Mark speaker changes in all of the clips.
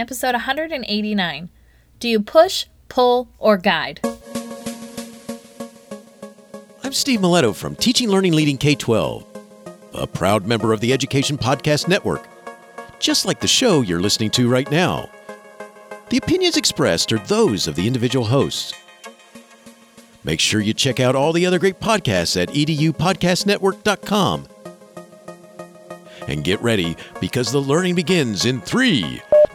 Speaker 1: episode 189. Do you push, pull, or guide?
Speaker 2: I'm Steve Miletto from Teaching Learning Leading K 12, a proud member of the Education Podcast Network, just like the show you're listening to right now. The opinions expressed are those of the individual hosts. Make sure you check out all the other great podcasts at edupodcastnetwork.com. And get ready because the learning begins in three,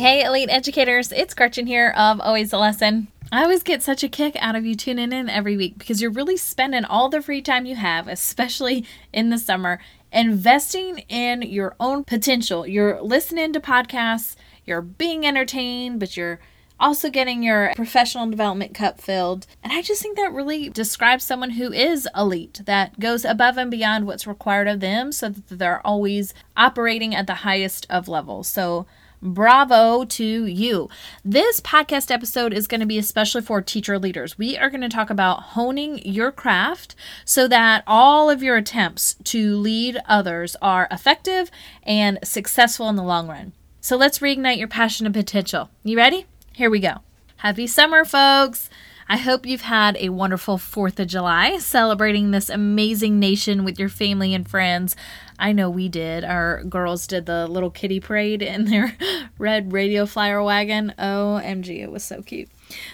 Speaker 1: Hey, elite educators, it's Gretchen here of Always a Lesson. I always get such a kick out of you tuning in every week because you're really spending all the free time you have, especially in the summer, investing in your own potential. You're listening to podcasts, you're being entertained, but you're also getting your professional development cup filled. And I just think that really describes someone who is elite, that goes above and beyond what's required of them so that they're always operating at the highest of levels. So, Bravo to you. This podcast episode is going to be especially for teacher leaders. We are going to talk about honing your craft so that all of your attempts to lead others are effective and successful in the long run. So let's reignite your passion and potential. You ready? Here we go. Happy summer, folks. I hope you've had a wonderful 4th of July celebrating this amazing nation with your family and friends. I know we did. Our girls did the little kitty parade in their red radio flyer wagon. OMG, it was so cute.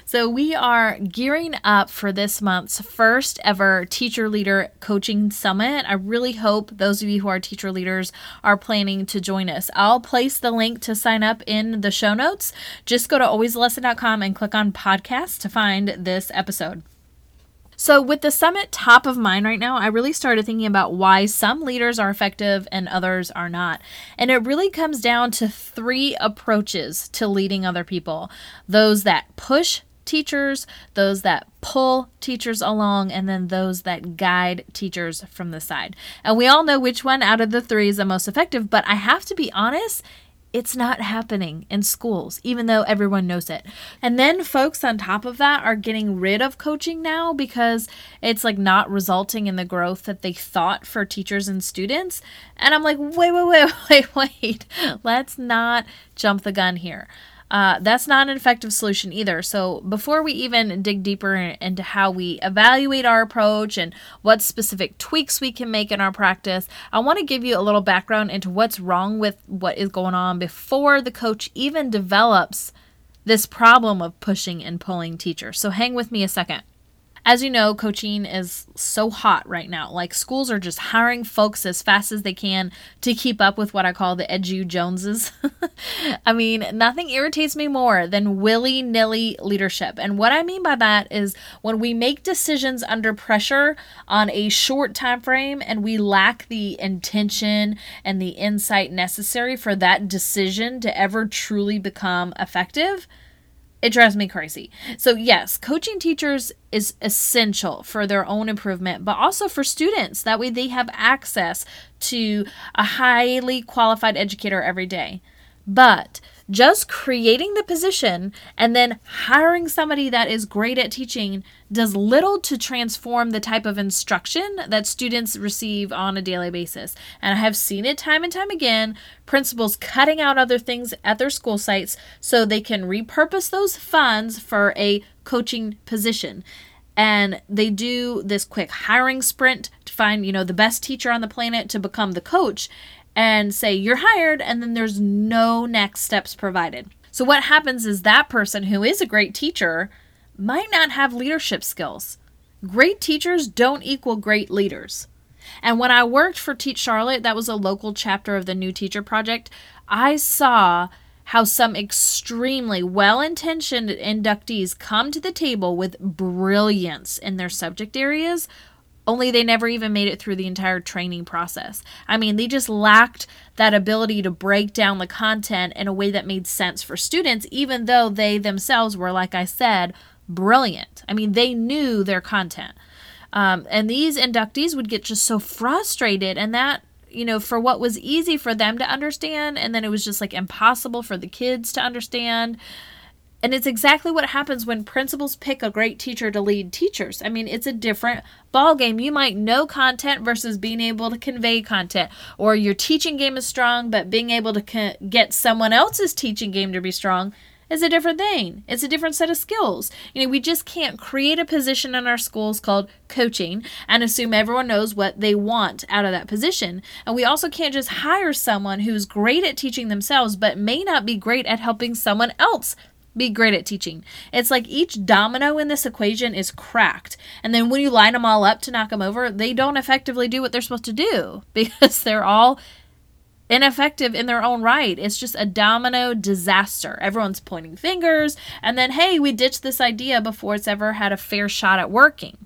Speaker 1: So, we are gearing up for this month's first ever Teacher Leader Coaching Summit. I really hope those of you who are teacher leaders are planning to join us. I'll place the link to sign up in the show notes. Just go to alwayslesson.com and click on podcast to find this episode. So, with the summit top of mind right now, I really started thinking about why some leaders are effective and others are not. And it really comes down to three approaches to leading other people those that push teachers, those that pull teachers along, and then those that guide teachers from the side. And we all know which one out of the three is the most effective, but I have to be honest, it's not happening in schools, even though everyone knows it. And then folks on top of that are getting rid of coaching now because it's like not resulting in the growth that they thought for teachers and students. And I'm like, wait, wait, wait, wait, wait. Let's not jump the gun here. Uh, that's not an effective solution either. So, before we even dig deeper into how we evaluate our approach and what specific tweaks we can make in our practice, I want to give you a little background into what's wrong with what is going on before the coach even develops this problem of pushing and pulling teachers. So, hang with me a second. As you know, coaching is so hot right now. Like schools are just hiring folks as fast as they can to keep up with what I call the edu Joneses. I mean, nothing irritates me more than willy nilly leadership. And what I mean by that is when we make decisions under pressure on a short time frame and we lack the intention and the insight necessary for that decision to ever truly become effective it drives me crazy. So, yes, coaching teachers is essential for their own improvement, but also for students. That way, they have access to a highly qualified educator every day. But just creating the position and then hiring somebody that is great at teaching does little to transform the type of instruction that students receive on a daily basis. And I have seen it time and time again principals cutting out other things at their school sites so they can repurpose those funds for a coaching position and they do this quick hiring sprint to find you know the best teacher on the planet to become the coach and say you're hired and then there's no next steps provided. So what happens is that person who is a great teacher might not have leadership skills. Great teachers don't equal great leaders. And when I worked for Teach Charlotte, that was a local chapter of the New Teacher Project, I saw how some extremely well intentioned inductees come to the table with brilliance in their subject areas, only they never even made it through the entire training process. I mean, they just lacked that ability to break down the content in a way that made sense for students, even though they themselves were, like I said, brilliant. I mean, they knew their content. Um, and these inductees would get just so frustrated, and that, you know, for what was easy for them to understand, and then it was just like impossible for the kids to understand. And it's exactly what happens when principals pick a great teacher to lead teachers. I mean, it's a different ball game. You might know content versus being able to convey content, or your teaching game is strong, but being able to co- get someone else's teaching game to be strong is a different thing. It's a different set of skills. You know, we just can't create a position in our schools called coaching and assume everyone knows what they want out of that position. And we also can't just hire someone who's great at teaching themselves but may not be great at helping someone else be great at teaching. It's like each domino in this equation is cracked. And then when you line them all up to knock them over, they don't effectively do what they're supposed to do because they're all ineffective in their own right. It's just a domino disaster. Everyone's pointing fingers, and then, hey, we ditched this idea before it's ever had a fair shot at working.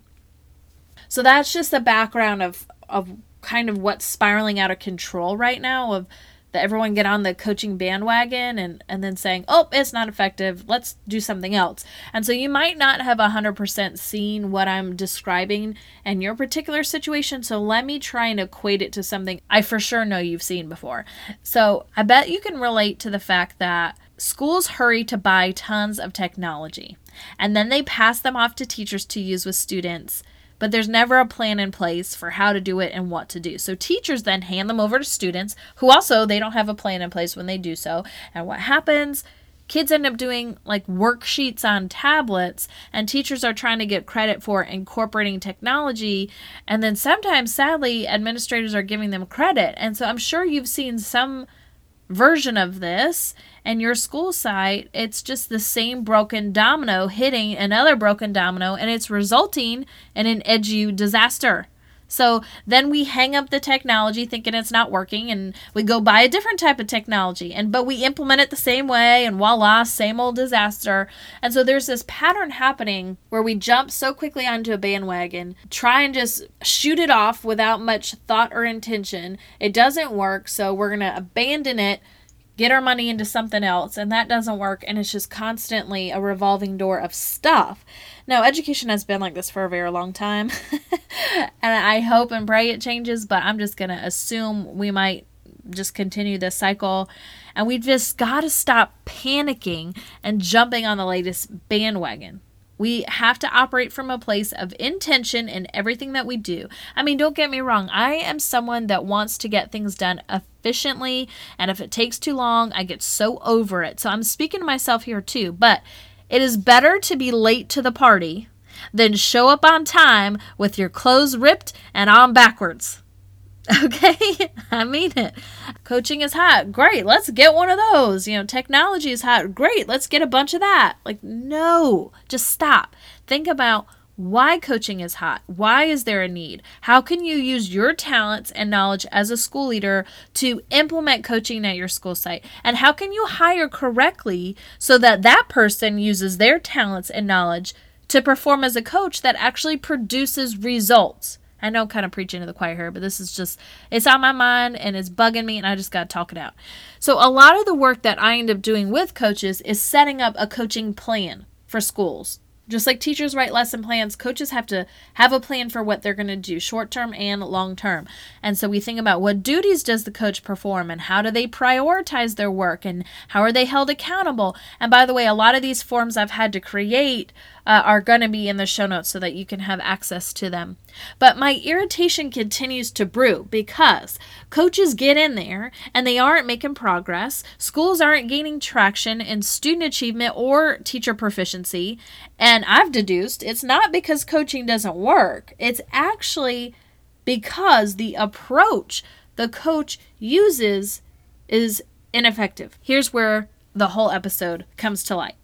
Speaker 1: So that's just the background of, of kind of what's spiraling out of control right now of that everyone get on the coaching bandwagon and and then saying oh it's not effective. Let's do something else. And so you might not have 100% seen what i'm describing in your particular situation. So let me try and equate it to something i for sure know you've seen before. So i bet you can relate to the fact that schools hurry to buy tons of technology and then they pass them off to teachers to use with students but there's never a plan in place for how to do it and what to do. So teachers then hand them over to students who also they don't have a plan in place when they do so. And what happens? Kids end up doing like worksheets on tablets, and teachers are trying to get credit for incorporating technology. And then sometimes, sadly, administrators are giving them credit. And so I'm sure you've seen some version of this and your school site, it's just the same broken domino hitting another broken domino and it's resulting in an edu disaster. So then we hang up the technology thinking it's not working and we go buy a different type of technology and but we implement it the same way and voila, same old disaster. And so there's this pattern happening where we jump so quickly onto a bandwagon, try and just shoot it off without much thought or intention. It doesn't work, so we're going to abandon it get our money into something else and that doesn't work and it's just constantly a revolving door of stuff. Now, education has been like this for a very long time. and I hope and pray it changes, but I'm just going to assume we might just continue this cycle. And we've just got to stop panicking and jumping on the latest bandwagon. We have to operate from a place of intention in everything that we do. I mean, don't get me wrong, I am someone that wants to get things done efficiently, and if it takes too long, I get so over it. So I'm speaking to myself here too, but it is better to be late to the party than show up on time with your clothes ripped and on backwards. Okay, I mean it. Coaching is hot. Great, let's get one of those. You know, technology is hot. Great, let's get a bunch of that. Like, no, just stop. Think about why coaching is hot. Why is there a need? How can you use your talents and knowledge as a school leader to implement coaching at your school site? And how can you hire correctly so that that person uses their talents and knowledge to perform as a coach that actually produces results? I know I'm kind of preaching to the choir here, but this is just, it's on my mind and it's bugging me and I just got to talk it out. So, a lot of the work that I end up doing with coaches is setting up a coaching plan for schools. Just like teachers write lesson plans, coaches have to have a plan for what they're going to do, short term and long term. And so we think about what duties does the coach perform and how do they prioritize their work and how are they held accountable. And by the way, a lot of these forms I've had to create uh, are going to be in the show notes so that you can have access to them. But my irritation continues to brew because coaches get in there and they aren't making progress. Schools aren't gaining traction in student achievement or teacher proficiency. And I've deduced it's not because coaching doesn't work, it's actually because the approach the coach uses is ineffective. Here's where the whole episode comes to light.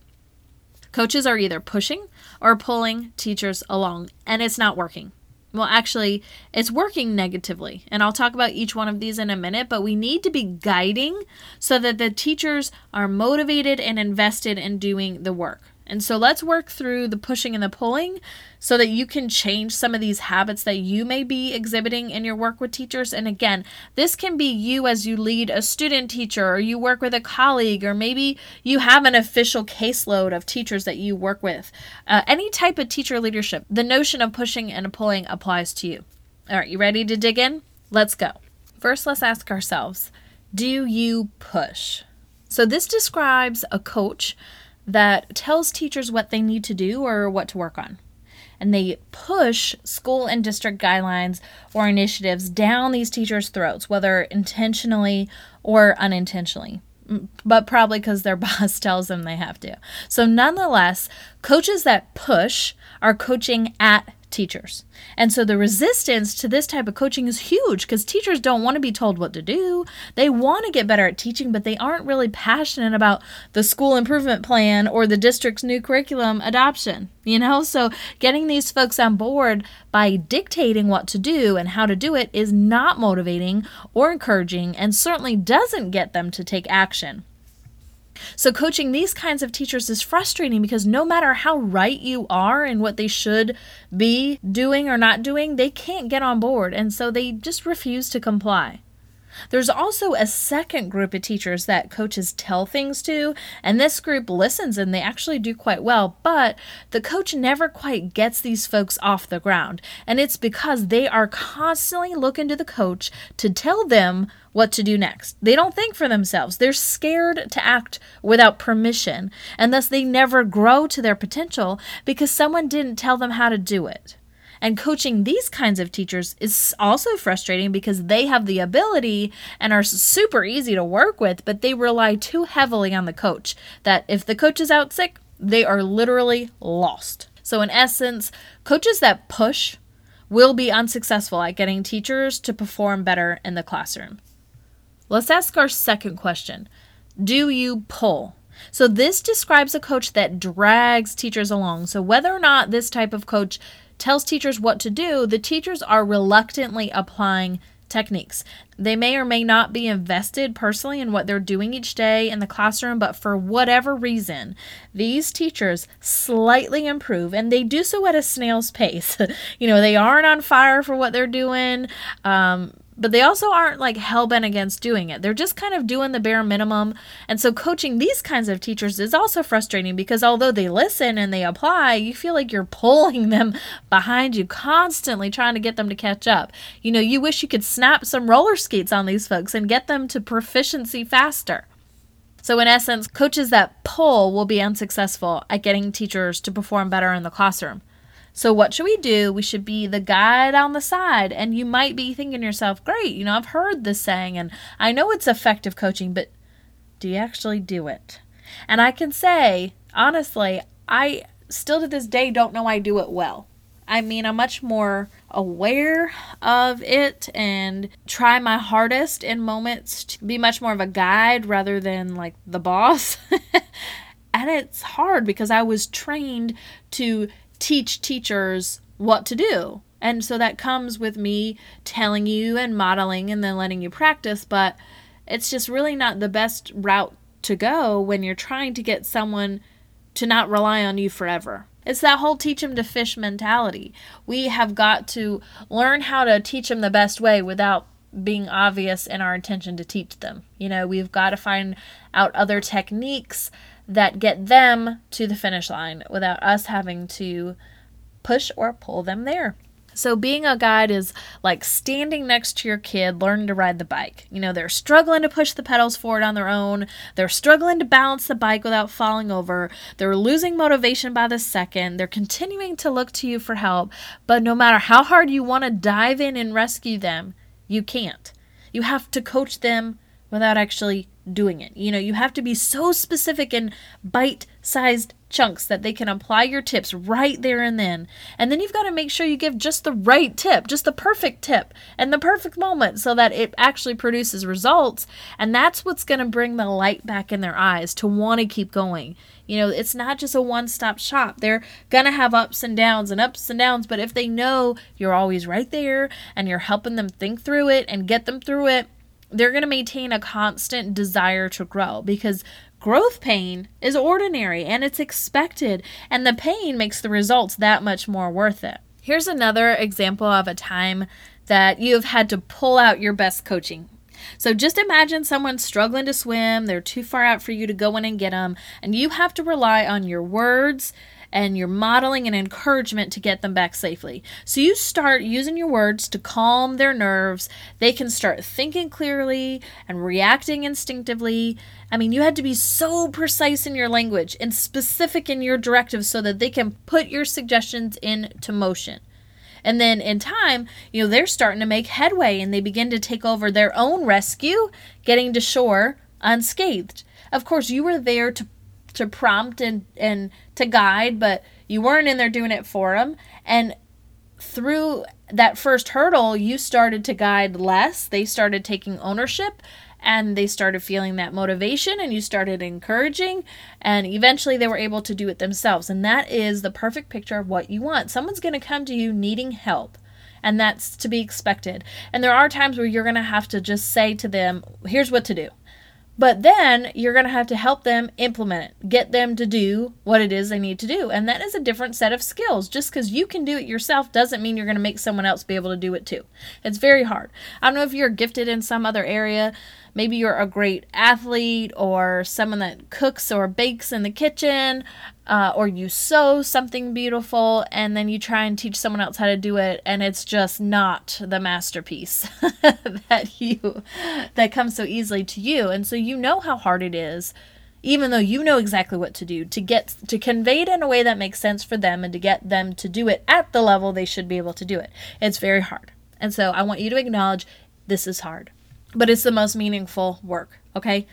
Speaker 1: Coaches are either pushing or pulling teachers along, and it's not working. Well, actually, it's working negatively. And I'll talk about each one of these in a minute, but we need to be guiding so that the teachers are motivated and invested in doing the work. And so let's work through the pushing and the pulling so that you can change some of these habits that you may be exhibiting in your work with teachers. And again, this can be you as you lead a student teacher or you work with a colleague, or maybe you have an official caseload of teachers that you work with. Uh, any type of teacher leadership, the notion of pushing and pulling applies to you. All right, you ready to dig in? Let's go. First, let's ask ourselves Do you push? So, this describes a coach that tells teachers what they need to do or what to work on. And they push school and district guidelines or initiatives down these teachers' throats, whether intentionally or unintentionally but probably because their boss tells them they have to. So, nonetheless, coaches that push are coaching at teachers. And so the resistance to this type of coaching is huge because teachers don't want to be told what to do. They want to get better at teaching, but they aren't really passionate about the school improvement plan or the district's new curriculum adoption. You know, so getting these folks on board by dictating what to do and how to do it is not motivating or encouraging and certainly doesn't get them to take action. So, coaching these kinds of teachers is frustrating because no matter how right you are in what they should be doing or not doing, they can't get on board. And so they just refuse to comply. There's also a second group of teachers that coaches tell things to, and this group listens and they actually do quite well, but the coach never quite gets these folks off the ground. And it's because they are constantly looking to the coach to tell them what to do next. They don't think for themselves. They're scared to act without permission, and thus they never grow to their potential because someone didn't tell them how to do it. And coaching these kinds of teachers is also frustrating because they have the ability and are super easy to work with, but they rely too heavily on the coach that if the coach is out sick, they are literally lost. So, in essence, coaches that push will be unsuccessful at getting teachers to perform better in the classroom. Let's ask our second question Do you pull? So, this describes a coach that drags teachers along. So, whether or not this type of coach tells teachers what to do, the teachers are reluctantly applying techniques. They may or may not be invested personally in what they're doing each day in the classroom, but for whatever reason, these teachers slightly improve and they do so at a snail's pace. you know, they aren't on fire for what they're doing. Um, but they also aren't like hell bent against doing it. They're just kind of doing the bare minimum. And so, coaching these kinds of teachers is also frustrating because although they listen and they apply, you feel like you're pulling them behind you, constantly trying to get them to catch up. You know, you wish you could snap some roller skates on these folks and get them to proficiency faster. So, in essence, coaches that pull will be unsuccessful at getting teachers to perform better in the classroom. So, what should we do? We should be the guide on the side. And you might be thinking to yourself, great, you know, I've heard this saying and I know it's effective coaching, but do you actually do it? And I can say, honestly, I still to this day don't know I do it well. I mean, I'm much more aware of it and try my hardest in moments to be much more of a guide rather than like the boss. and it's hard because I was trained to teach teachers what to do. And so that comes with me telling you and modeling and then letting you practice, but it's just really not the best route to go when you're trying to get someone to not rely on you forever. It's that whole teach them to fish mentality. We have got to learn how to teach them the best way without being obvious in our intention to teach them. You know, we've got to find out other techniques that get them to the finish line without us having to push or pull them there. So, being a guide is like standing next to your kid learning to ride the bike. You know, they're struggling to push the pedals forward on their own. They're struggling to balance the bike without falling over. They're losing motivation by the second. They're continuing to look to you for help. But no matter how hard you want to dive in and rescue them, you can't. You have to coach them without actually doing it. You know, you have to be so specific in bite sized chunks that they can apply your tips right there and then. And then you've got to make sure you give just the right tip, just the perfect tip and the perfect moment so that it actually produces results. And that's what's going to bring the light back in their eyes to want to keep going. You know, it's not just a one stop shop. They're going to have ups and downs and ups and downs, but if they know you're always right there and you're helping them think through it and get them through it, they're going to maintain a constant desire to grow because growth pain is ordinary and it's expected, and the pain makes the results that much more worth it. Here's another example of a time that you have had to pull out your best coaching. So just imagine someone struggling to swim, they're too far out for you to go in and get them, and you have to rely on your words and your modeling and encouragement to get them back safely. So you start using your words to calm their nerves. They can start thinking clearly and reacting instinctively. I mean, you had to be so precise in your language and specific in your directives so that they can put your suggestions into motion. And then in time, you know, they're starting to make headway and they begin to take over their own rescue, getting to shore unscathed. Of course, you were there to to prompt and and to guide, but you weren't in there doing it for them. And through that first hurdle, you started to guide less. They started taking ownership and they started feeling that motivation and you started encouraging and eventually they were able to do it themselves and that is the perfect picture of what you want someone's going to come to you needing help and that's to be expected and there are times where you're going to have to just say to them here's what to do but then you're going to have to help them implement it, get them to do what it is they need to do. And that is a different set of skills. Just because you can do it yourself doesn't mean you're going to make someone else be able to do it too. It's very hard. I don't know if you're gifted in some other area. Maybe you're a great athlete or someone that cooks or bakes in the kitchen, uh, or you sew something beautiful and then you try and teach someone else how to do it, and it's just not the masterpiece that you that comes so easily to you. And so you know how hard it is even though you know exactly what to do to get to convey it in a way that makes sense for them and to get them to do it at the level they should be able to do it. It's very hard. And so I want you to acknowledge this is hard but it's the most meaningful work, okay?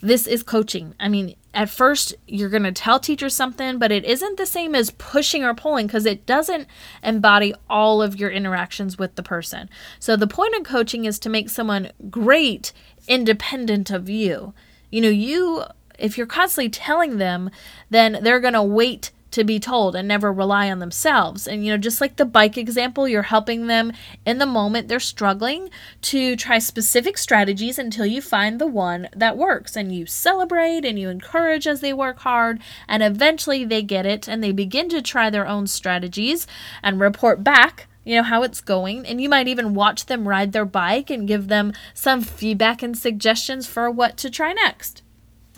Speaker 1: This is coaching. I mean, at first you're going to tell teachers something, but it isn't the same as pushing or pulling because it doesn't embody all of your interactions with the person. So the point of coaching is to make someone great independent of you. You know, you if you're constantly telling them, then they're going to wait to be told and never rely on themselves. And, you know, just like the bike example, you're helping them in the moment they're struggling to try specific strategies until you find the one that works. And you celebrate and you encourage as they work hard. And eventually they get it and they begin to try their own strategies and report back you know how it's going and you might even watch them ride their bike and give them some feedback and suggestions for what to try next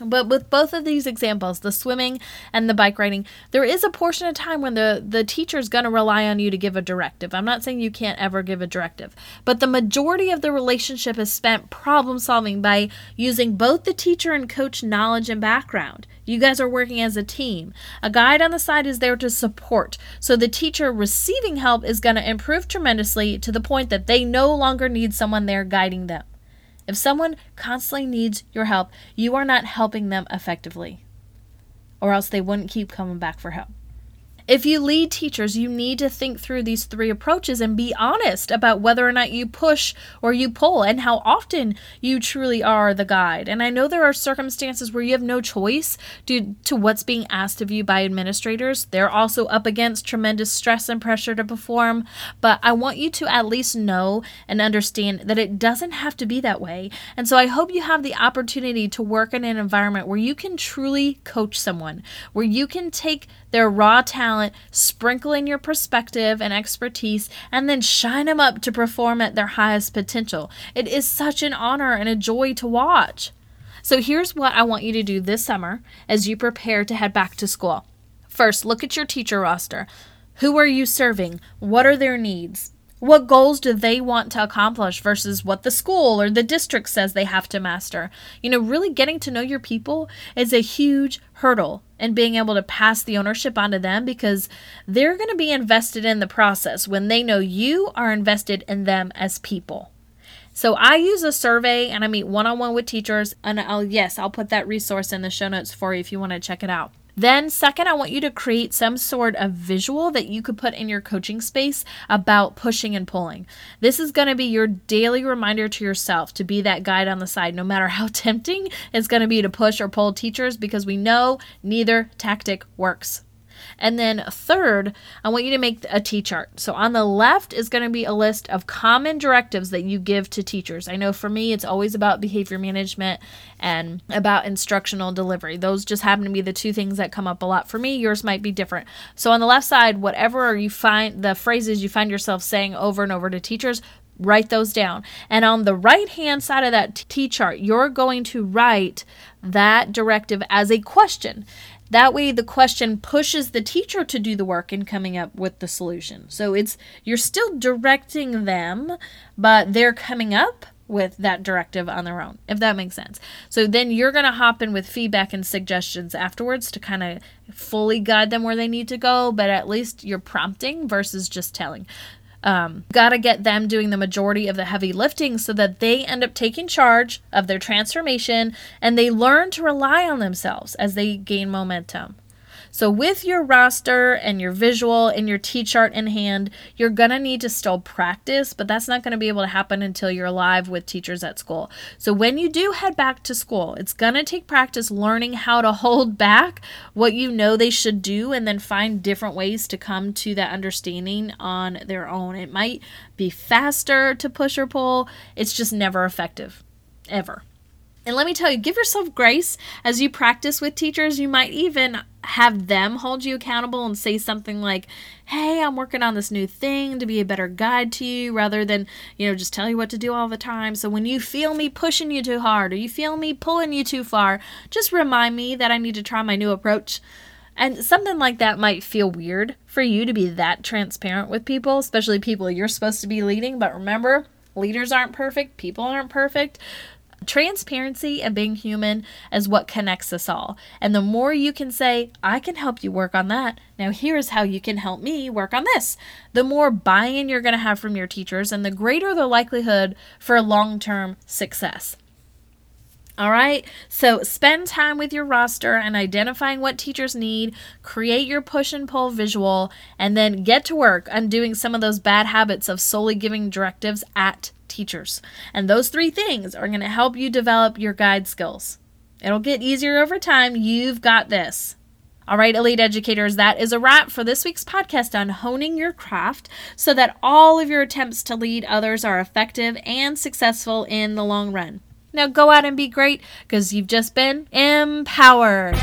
Speaker 1: but with both of these examples, the swimming and the bike riding, there is a portion of time when the, the teacher is going to rely on you to give a directive. I'm not saying you can't ever give a directive, but the majority of the relationship is spent problem solving by using both the teacher and coach knowledge and background. You guys are working as a team. A guide on the side is there to support. So the teacher receiving help is going to improve tremendously to the point that they no longer need someone there guiding them. If someone constantly needs your help, you are not helping them effectively, or else they wouldn't keep coming back for help. If you lead teachers, you need to think through these three approaches and be honest about whether or not you push or you pull and how often you truly are the guide. And I know there are circumstances where you have no choice due to what's being asked of you by administrators. They're also up against tremendous stress and pressure to perform, but I want you to at least know and understand that it doesn't have to be that way. And so I hope you have the opportunity to work in an environment where you can truly coach someone, where you can take their raw talent, sprinkle in your perspective and expertise, and then shine them up to perform at their highest potential. It is such an honor and a joy to watch. So, here's what I want you to do this summer as you prepare to head back to school. First, look at your teacher roster. Who are you serving? What are their needs? What goals do they want to accomplish versus what the school or the district says they have to master? You know, really getting to know your people is a huge hurdle and being able to pass the ownership onto them because they're going to be invested in the process when they know you are invested in them as people. So I use a survey and I meet one on one with teachers and I'll yes, I'll put that resource in the show notes for you if you want to check it out. Then, second, I want you to create some sort of visual that you could put in your coaching space about pushing and pulling. This is going to be your daily reminder to yourself to be that guide on the side, no matter how tempting it's going to be to push or pull teachers, because we know neither tactic works. And then third, I want you to make a T chart. So on the left is going to be a list of common directives that you give to teachers. I know for me, it's always about behavior management and about instructional delivery. Those just happen to be the two things that come up a lot for me. Yours might be different. So on the left side, whatever you find, the phrases you find yourself saying over and over to teachers, write those down. And on the right hand side of that T chart, you're going to write that directive as a question. That way the question pushes the teacher to do the work in coming up with the solution. So it's you're still directing them, but they're coming up with that directive on their own, if that makes sense. So then you're going to hop in with feedback and suggestions afterwards to kind of fully guide them where they need to go, but at least you're prompting versus just telling. Um, Got to get them doing the majority of the heavy lifting so that they end up taking charge of their transformation and they learn to rely on themselves as they gain momentum. So, with your roster and your visual and your T chart in hand, you're going to need to still practice, but that's not going to be able to happen until you're live with teachers at school. So, when you do head back to school, it's going to take practice learning how to hold back what you know they should do and then find different ways to come to that understanding on their own. It might be faster to push or pull, it's just never effective, ever. And let me tell you, give yourself grace as you practice with teachers. You might even have them hold you accountable and say something like, Hey, I'm working on this new thing to be a better guide to you rather than, you know, just tell you what to do all the time. So when you feel me pushing you too hard or you feel me pulling you too far, just remind me that I need to try my new approach. And something like that might feel weird for you to be that transparent with people, especially people you're supposed to be leading. But remember, leaders aren't perfect, people aren't perfect. Transparency and being human is what connects us all. And the more you can say, I can help you work on that. Now, here's how you can help me work on this. The more buy in you're going to have from your teachers, and the greater the likelihood for long term success. All right, so spend time with your roster and identifying what teachers need, create your push and pull visual, and then get to work undoing some of those bad habits of solely giving directives at teachers. And those three things are going to help you develop your guide skills. It'll get easier over time. You've got this. All right, elite educators, that is a wrap for this week's podcast on honing your craft so that all of your attempts to lead others are effective and successful in the long run. Now go out and be great because you've just been empowered.